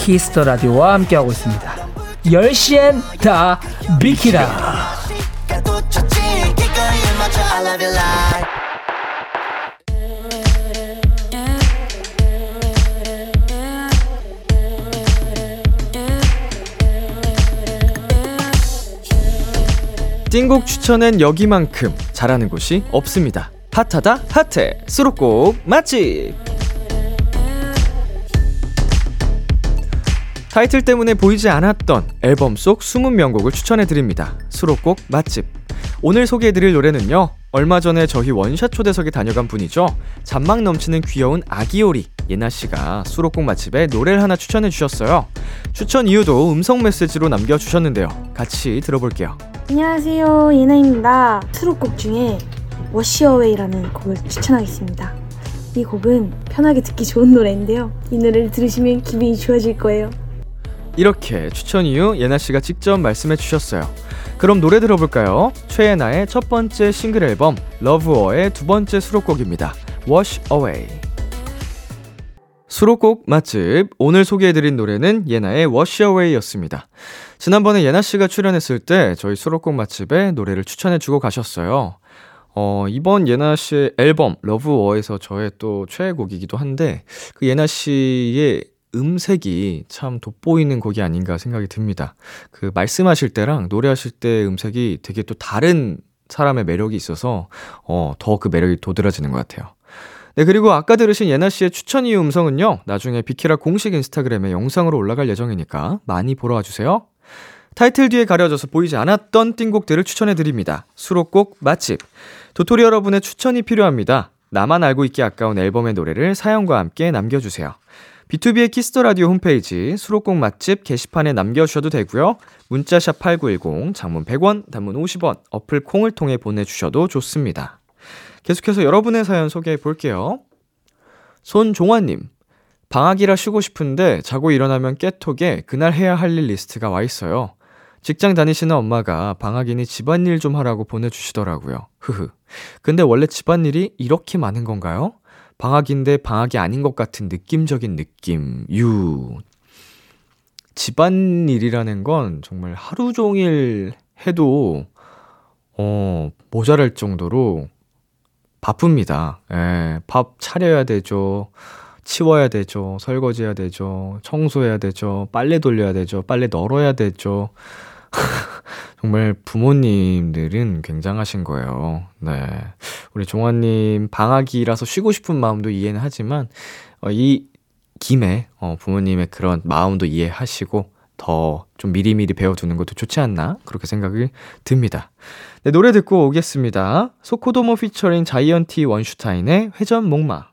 키스 더 라디오와 함께하고 있습니다. 10시엔 다 비키라. 띵곡 추천엔 여기만큼 잘하는 곳이 없습니다. 핫하다 핫해 수록곡 맛집 타이틀 때문에 보이지 않았던 앨범 속 숨은 명곡을 추천해드립니다. 수록곡 맛집. 오늘 소개해드릴 노래는요 얼마 전에 저희 원샷 초대석에 다녀간 분이죠. 잔망 넘치는 귀여운 아기오리. 예나씨가 수록곡 맛집에 노래를 하나 추천해주셨어요. 추천 이유도 음성 메시지로 남겨주셨는데요. 같이 들어볼게요. 안녕하세요. 예나입니다. 수록곡 중에 Wash Away라는 곡을 추천하겠습니다. 이 곡은 편하게 듣기 좋은 노래인데요. 이 노래를 들으시면 기분이 좋아질 거예요 이렇게 추천 이유 예나 씨가 직접 말씀해 주셨어요. 그럼 노래 들어볼까요? 최애나의 첫 번째 싱글 앨범 러브어의 두 번째 수록곡입니다. Wash Away. 수록곡 맛집 오늘 소개해드린 노래는 예나의 Wash Away였습니다. 지난번에 예나 씨가 출연했을 때 저희 수록곡 맛집에 노래를 추천해주고 가셨어요. 어, 이번 예나 씨의 앨범 러브워에서 저의 또 최애곡이기도 한데 그 예나 씨의 음색이 참 돋보이는 곡이 아닌가 생각이 듭니다. 그 말씀하실 때랑 노래하실 때 음색이 되게 또 다른 사람의 매력이 있어서 어, 더 그 매력이 도드라지는 것 같아요. 네, 그리고 아까 들으신 예나 씨의 추천 이유 음성은요, 나중에 비키라 공식 인스타그램에 영상으로 올라갈 예정이니까 많이 보러 와 주세요. 타이틀 뒤에 가려져서 보이지 않았던 띵곡들을 추천해 드립니다. 수록곡 맛집. 도토리 여러분의 추천이 필요합니다. 나만 알고 있기 아까운 앨범의 노래를 사연과 함께 남겨 주세요. BTOB의 키스 더 라디오 홈페이지 수록곡 맛집 게시판에 남겨 주셔도 되고요. 문자샵 8910, 장문 100원, 단문 50원, 어플 콩을 통해 보내 주셔도 좋습니다. 계속해서 여러분의 사연 소개해 볼게요. 손종환 님, 방학이라 쉬고 싶은데 자고 일어나면 깨톡에 그날 해야 할 일 리스트가 와 있어요. 직장 다니시는 엄마가 방학이니 집안일 좀 하라고 보내주시더라고요. 흐흐. 근데 원래 집안일이 이렇게 많은 건가요? 방학인데 방학이 아닌 것 같은 느낌적인 느낌. 유. 집안일이라는 건 정말 하루 종일 해도, 어, 모자랄 정도로 바쁩니다. 예, 밥 차려야 되죠. 치워야 되죠. 설거지해야 되죠. 청소해야 되죠. 빨래 돌려야 되죠. 빨래 널어야 되죠. 정말 부모님들은 굉장하신 거예요. 네. 우리 종환님 방학이라서 쉬고 싶은 마음도 이해는 하지만, 어, 이 김에, 어, 부모님의 그런 마음도 이해하시고, 더 좀 미리미리 배워두는 것도 좋지 않나? 그렇게 생각이 듭니다. 네, 노래 듣고 오겠습니다. 소코도모 피처링 자이언티 원슈타인의 회전 목마.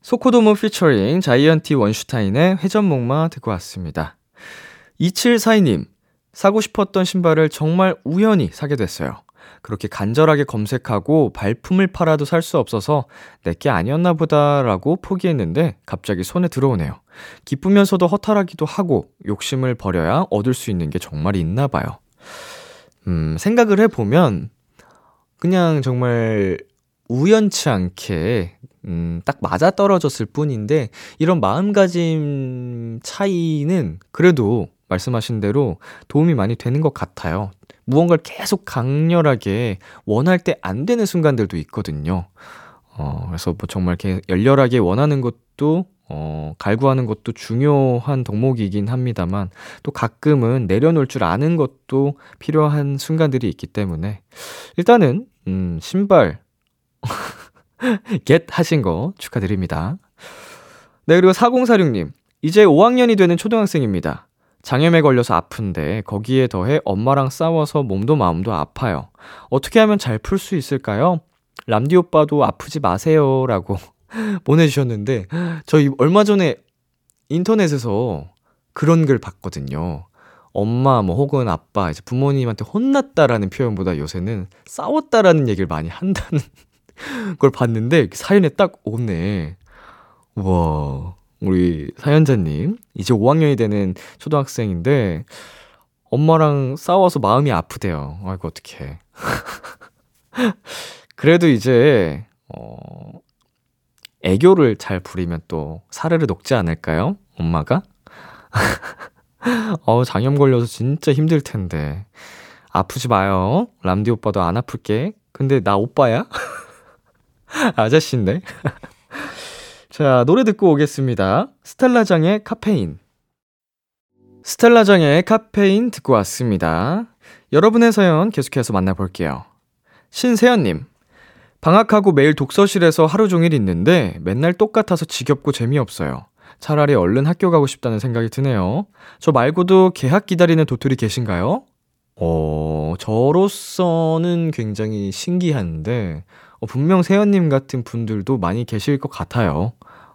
소코도모 피처링 자이언티 원슈타인의 회전 목마 듣고 왔습니다. 2742님, 사고 싶었던 신발을 정말 우연히 사게 됐어요. 그렇게 간절하게 검색하고 발품을 팔아도 살 수 없어서 내게 아니었나 보다라고 포기했는데 갑자기 손에 들어오네요. 기쁘면서도 허탈하기도 하고 욕심을 버려야 얻을 수 있는 게 정말 있나 봐요. 음, 생각을 해보면 그냥 정말 우연치 않게 음, 딱 맞아 떨어졌을 뿐인데 이런 마음가짐 차이는 그래도 말씀하신 대로 도움이 많이 되는 것 같아요. 무언가를 계속 강렬하게 원할 때 안 되는 순간들도 있거든요. 어, 그래서 뭐 정말 이렇게 열렬하게 원하는 것도 어, 갈구하는 것도 중요한 덕목이긴 합니다만 또 가끔은 내려놓을 줄 아는 것도 필요한 순간들이 있기 때문에 일단은 음, 신발 겟 하신 거 축하드립니다. 네, 그리고 4046님. 이제 5학년이 되는 초등학생입니다. 장염에 걸려서 아픈데 거기에 더해 엄마랑 싸워서 몸도 마음도 아파요. 어떻게 하면 잘 풀 수 있을까요? 람디 오빠도 아프지 마세요. 라고 보내주셨는데, 저희 얼마 전에 인터넷에서 그런 글 봤거든요. 엄마 뭐 혹은 아빠 이제 부모님한테 혼났다라는 표현보다 요새는 싸웠다라는 얘기를 많이 한다는 걸 봤는데 사연에 딱 오네. 와 우리 사연자님 이제 5학년이 되는 초등학생인데 엄마랑 싸워서 마음이 아프대요. 아이고 어떡해. 그래도 이제 어 애교를 잘 부리면 또 사르르 녹지 않을까요? 엄마가? 어 장염 걸려서 진짜 힘들 텐데. 아프지 마요. 람디 오빠도 안 아플게. 근데 나 오빠야? 아저씨인데. 자, 노래 듣고 오겠습니다. 스텔라장의 카페인. 스텔라장의 카페인 듣고 왔습니다. 여러분의 사연 계속해서 만나볼게요. 신세연님. 방학하고 매일 독서실에서 하루 종일 있는데 맨날 똑같아서 지겹고 재미없어요. 차라리 얼른 학교 가고 싶다는 생각이 드네요. 저 말고도 개학 기다리는 도토리 계신가요? 어, 저로서는 굉장히 신기한데, 어, 분명 세연님 같은 분들도 많이 계실 것 같아요.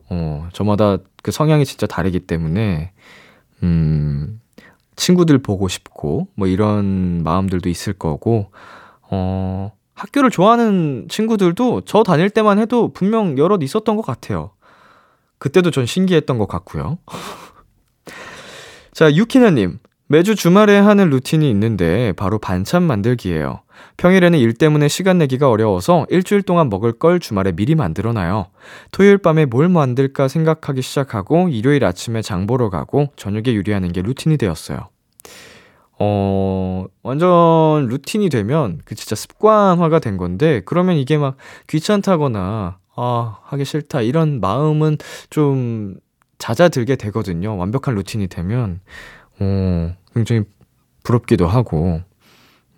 어, 저마다 그 성향이 진짜 다르기 때문에, 음, 친구들 보고 싶고, 뭐 이런 마음들도 있을 거고, 어, 학교를 좋아하는 친구들도 저 다닐 때만 해도 분명 여럿 있었던 것 같아요. 그때도 전 신기했던 것 같고요. 자, 유키나님. 매주 주말에 하는 루틴이 있는데 바로 반찬 만들기예요. 평일에는 일 때문에 시간 내기가 어려워서 일주일 동안 먹을 걸 주말에 미리 만들어 놔요. 토요일 밤에 뭘 만들까 생각하기 시작하고 일요일 아침에 장 보러 가고 저녁에 요리하는 게 루틴이 되었어요. 어, 완전 루틴이 되면 그 진짜 습관화가 된 건데 그러면 이게 막 귀찮다거나 아, 하기 싫다 이런 마음은 좀 잦아들게 되거든요. 완벽한 루틴이 되면 어, 굉장히 부럽기도 하고,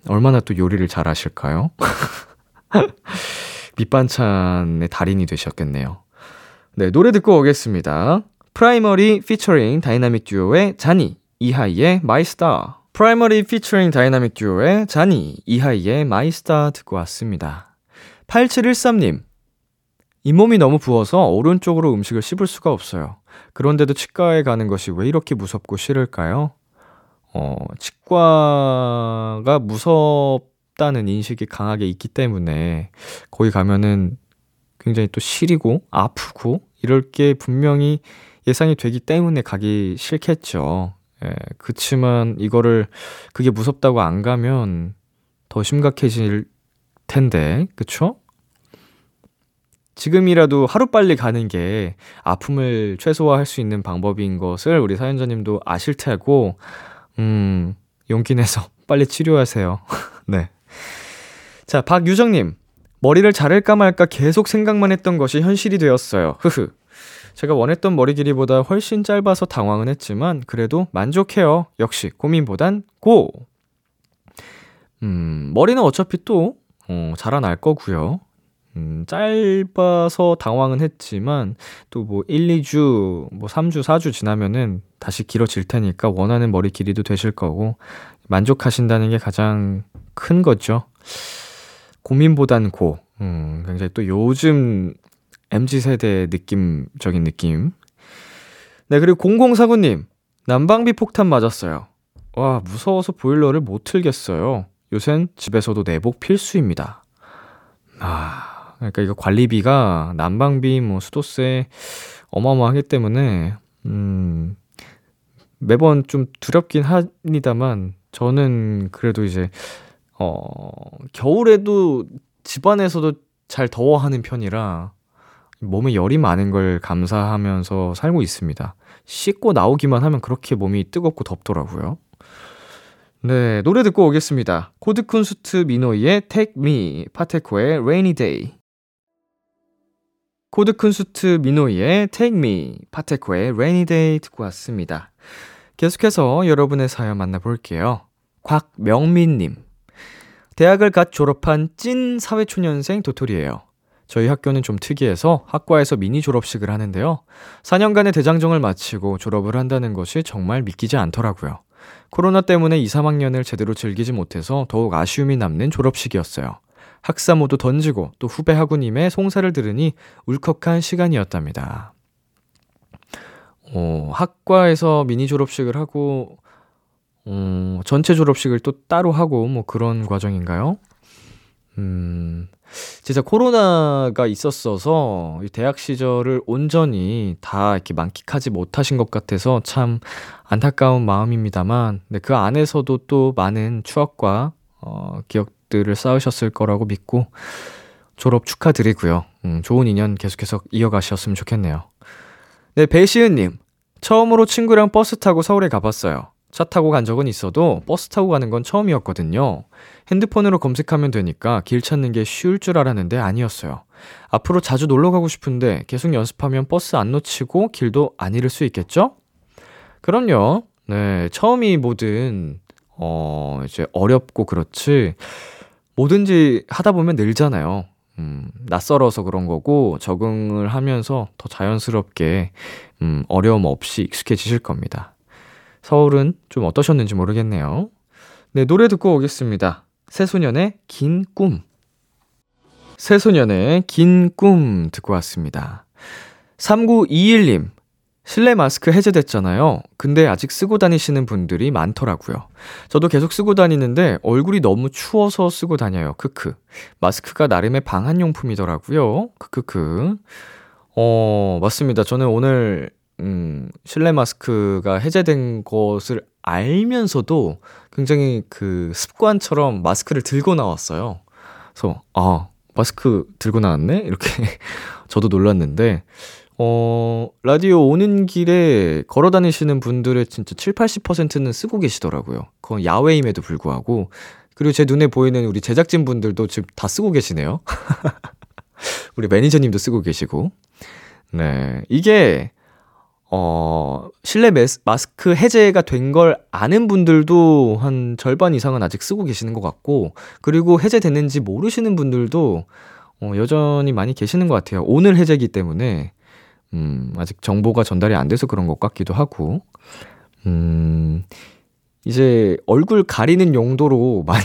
얼마나 또 요리를 잘 하실까요? 밑반찬의 달인이 되셨겠네요. 네, 노래 듣고 오겠습니다. 프라이머리 피처링 다이나믹 듀오의 자니, 이하이의 My Star. 프라이머리 피처링 다이나믹 듀오의 자니, 이하이의 My Star 듣고 왔습니다. 8713님, 잇몸이 너무 부어서 오른쪽으로 음식을 씹을 수가 없어요. 그런데도 치과에 가는 것이 왜 이렇게 무섭고 싫을까요? 어, 치과가 무섭다는 인식이 강하게 있기 때문에 거기 가면은 굉장히 또 시리고 아프고 이럴 게 분명히 예상이 되기 때문에 가기 싫겠죠. 예, 그치만 이거를 그게 무섭다고 안 가면 더 심각해질 텐데, 그쵸? 지금이라도 하루빨리 가는 게 아픔을 최소화할 수 있는 방법인 것을 우리 사연자님도 아실 테고, 음, 용기 내서 빨리 치료하세요. 네. 자, 박유정님. 머리를 자를까 말까 계속 생각만 했던 것이 현실이 되었어요. 흐흐. 제가 원했던 머리 길이보다 훨씬 짧아서 당황은 했지만 그래도 만족해요. 역시 고민보단 고. 음, 머리는 어차피 또 어, 자라날 거고요. 음, 짧아서 당황은 했지만 또 뭐 1, 2주, 뭐 3주, 4주 지나면은 다시 길어질 테니까 원하는 머리 길이도 되실 거고 만족하신다는 게 가장 큰 거죠. 고민보단 고. 음, 굉장히 또 요즘 MZ세대 느낌적인 느낌. 네, 그리고 0049님. 난방비 폭탄 맞았어요. 와, 무서워서 보일러를 못 틀겠어요. 요샌 집에서도 내복 필수입니다. 아, 그러니까 이거 관리비가 난방비, 뭐 수도세 어마어마하기 때문에, 음, 매번 좀 두렵긴 합니다만, 저는 그래도 이제, 어, 겨울에도 집안에서도 잘 더워하는 편이라, 몸에 열이 많은 걸 감사하면서 살고 있습니다. 씻고 나오기만 하면 그렇게 몸이 뜨겁고 덥더라고요. 네, 노래 듣고 오겠습니다. 코드쿤스트 미노이의 Take Me, 파테코의 Rainy Day. 코드 쿤스트 미노이의 Take Me, 파테코의 Rainy Day 듣고 왔습니다. 계속해서 여러분의 사연 만나볼게요. 곽명민님. 대학을 갓 졸업한 찐 사회초년생 도토리예요. 저희 학교는 좀 특이해서 학과에서 미니 졸업식을 하는데요. 4년간의 대장정을 마치고 졸업을 한다는 것이 정말 믿기지 않더라고요. 코로나 때문에 2, 3학년을 제대로 즐기지 못해서 더욱 아쉬움이 남는 졸업식이었어요. 학사모도 던지고 또 후배 학우님의 송사를 들으니 울컥한 시간이었답니다. 어, 학과에서 미니 졸업식을 하고, 어, 전체 졸업식을 또 따로 하고, 뭐 그런 과정인가요? 음, 진짜 코로나가 있었어서 대학 시절을 온전히 다 이렇게 만끽하지 못하신 것 같아서 참 안타까운 마음입니다만, 네, 그 안에서도 또 많은 추억과 어, 기억들을 쌓으셨을 거라고 믿고 졸업 축하드리고요. 음, 좋은 인연 계속해서 이어가셨으면 좋겠네요. 네, 배시은님. 처음으로 친구랑 버스 타고 서울에 가봤어요. 차 타고 간 적은 있어도 버스 타고 가는 건 처음이었거든요. 핸드폰으로 검색하면 되니까 길 찾는 게 쉬울 줄 알았는데 아니었어요. 앞으로 자주 놀러 가고 싶은데 계속 연습하면 버스 안 놓치고 길도 안 잃을 수 있겠죠? 그럼요. 네, 처음이 뭐든, 어, 이제 어렵고 그렇지, 뭐든지 하다 보면 늘잖아요. 음, 낯설어서 그런 거고, 적응을 하면서 더 자연스럽게, 음, 어려움 없이 익숙해지실 겁니다. 서울은 좀 어떠셨는지 모르겠네요. 네, 노래 듣고 오겠습니다. 새소년의 긴 꿈. 새소년의 긴 꿈 듣고 왔습니다. 3921님, 실내 마스크 해제됐잖아요. 근데 아직 쓰고 다니시는 분들이 많더라고요. 저도 계속 쓰고 다니는데 얼굴이 너무 추워서 쓰고 다녀요. 크크. 마스크가 나름의 방한용품이더라고요. 크크크. 어, 맞습니다. 저는 오늘 음, 실내 마스크가 해제된 것을 알면서도 굉장히 그 습관처럼 마스크를 들고 나왔어요. 그래서, 아, 마스크 들고 나왔네? 이렇게 저도 놀랐는데, 어, 라디오 오는 길에 걸어 다니시는 분들의 진짜 7, 80%는 쓰고 계시더라고요. 그건 야외임에도 불구하고. 그리고 제 눈에 보이는 우리 제작진 분들도 지금 다 쓰고 계시네요. 우리 매니저님도 쓰고 계시고. 네. 이게, 어, 실내 메스, 마스크 해제가 된 걸 아는 분들도 한 절반 이상은 아직 쓰고 계시는 것 같고, 그리고 해제됐는지 모르시는 분들도 어, 여전히 많이 계시는 것 같아요. 오늘 해제기 때문에, 음, 아직 정보가 전달이 안 돼서 그런 것 같기도 하고, 음, 이제 얼굴 가리는 용도로 많이,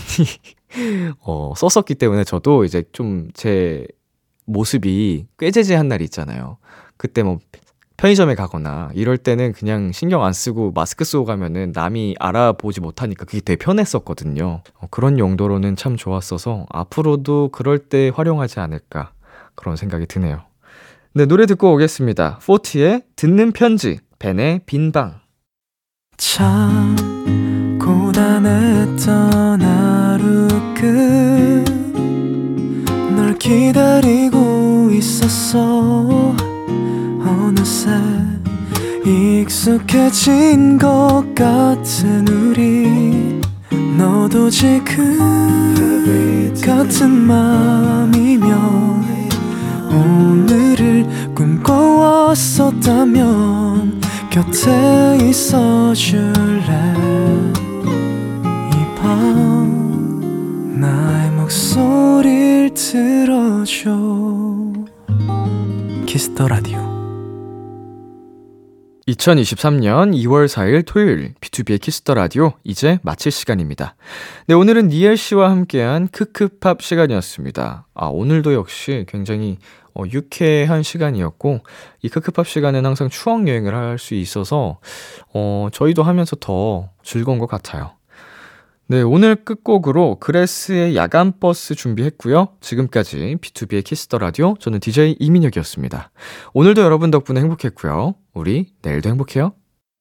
어, 썼었기 때문에 저도 이제 좀 제 모습이 꾀재재한 날이 있잖아요. 그때 뭐 편의점에 가거나 이럴 때는 그냥 신경 안 쓰고 마스크 쓰고 가면은 남이 알아보지 못하니까 그게 되게 편했었거든요. 어, 그런 용도로는 참 좋았어서 앞으로도 그럴 때 활용하지 않을까 그런 생각이 드네요. 네, 노래 듣고 오겠습니다. 포티의 듣는 편지, 벤의 빈방. 참 고단했던 하루 끝널 기다리고 있었어 어느새 익숙해진 것 같은 우리 너도 지금 같은 맘이면 오늘을 꿈꿔왔었다면 곁에 있어 줄래 이 밤 나의 목소리를 들어줘 키스터 라디오 2023년 2월 4일 토요일 B2B의 키스터 라디오 이제 마칠 시간입니다. 네, 오늘은 니엘 씨와 함께한 크크팝 시간이었습니다. 아, 오늘도 역시 굉장히 어, 유쾌한 시간이었고 이 크크팝 시간은 항상 추억 여행을 할 수 있어서 어, 저희도 하면서 더 즐거운 것 같아요. 네, 오늘 끝곡으로 그레스의 야간 버스 준비했고요. 지금까지 B2B의 키스터 라디오 저는 DJ 이민혁이었습니다. 오늘도 여러분 덕분에 행복했고요. 우리 내일도 행복해요.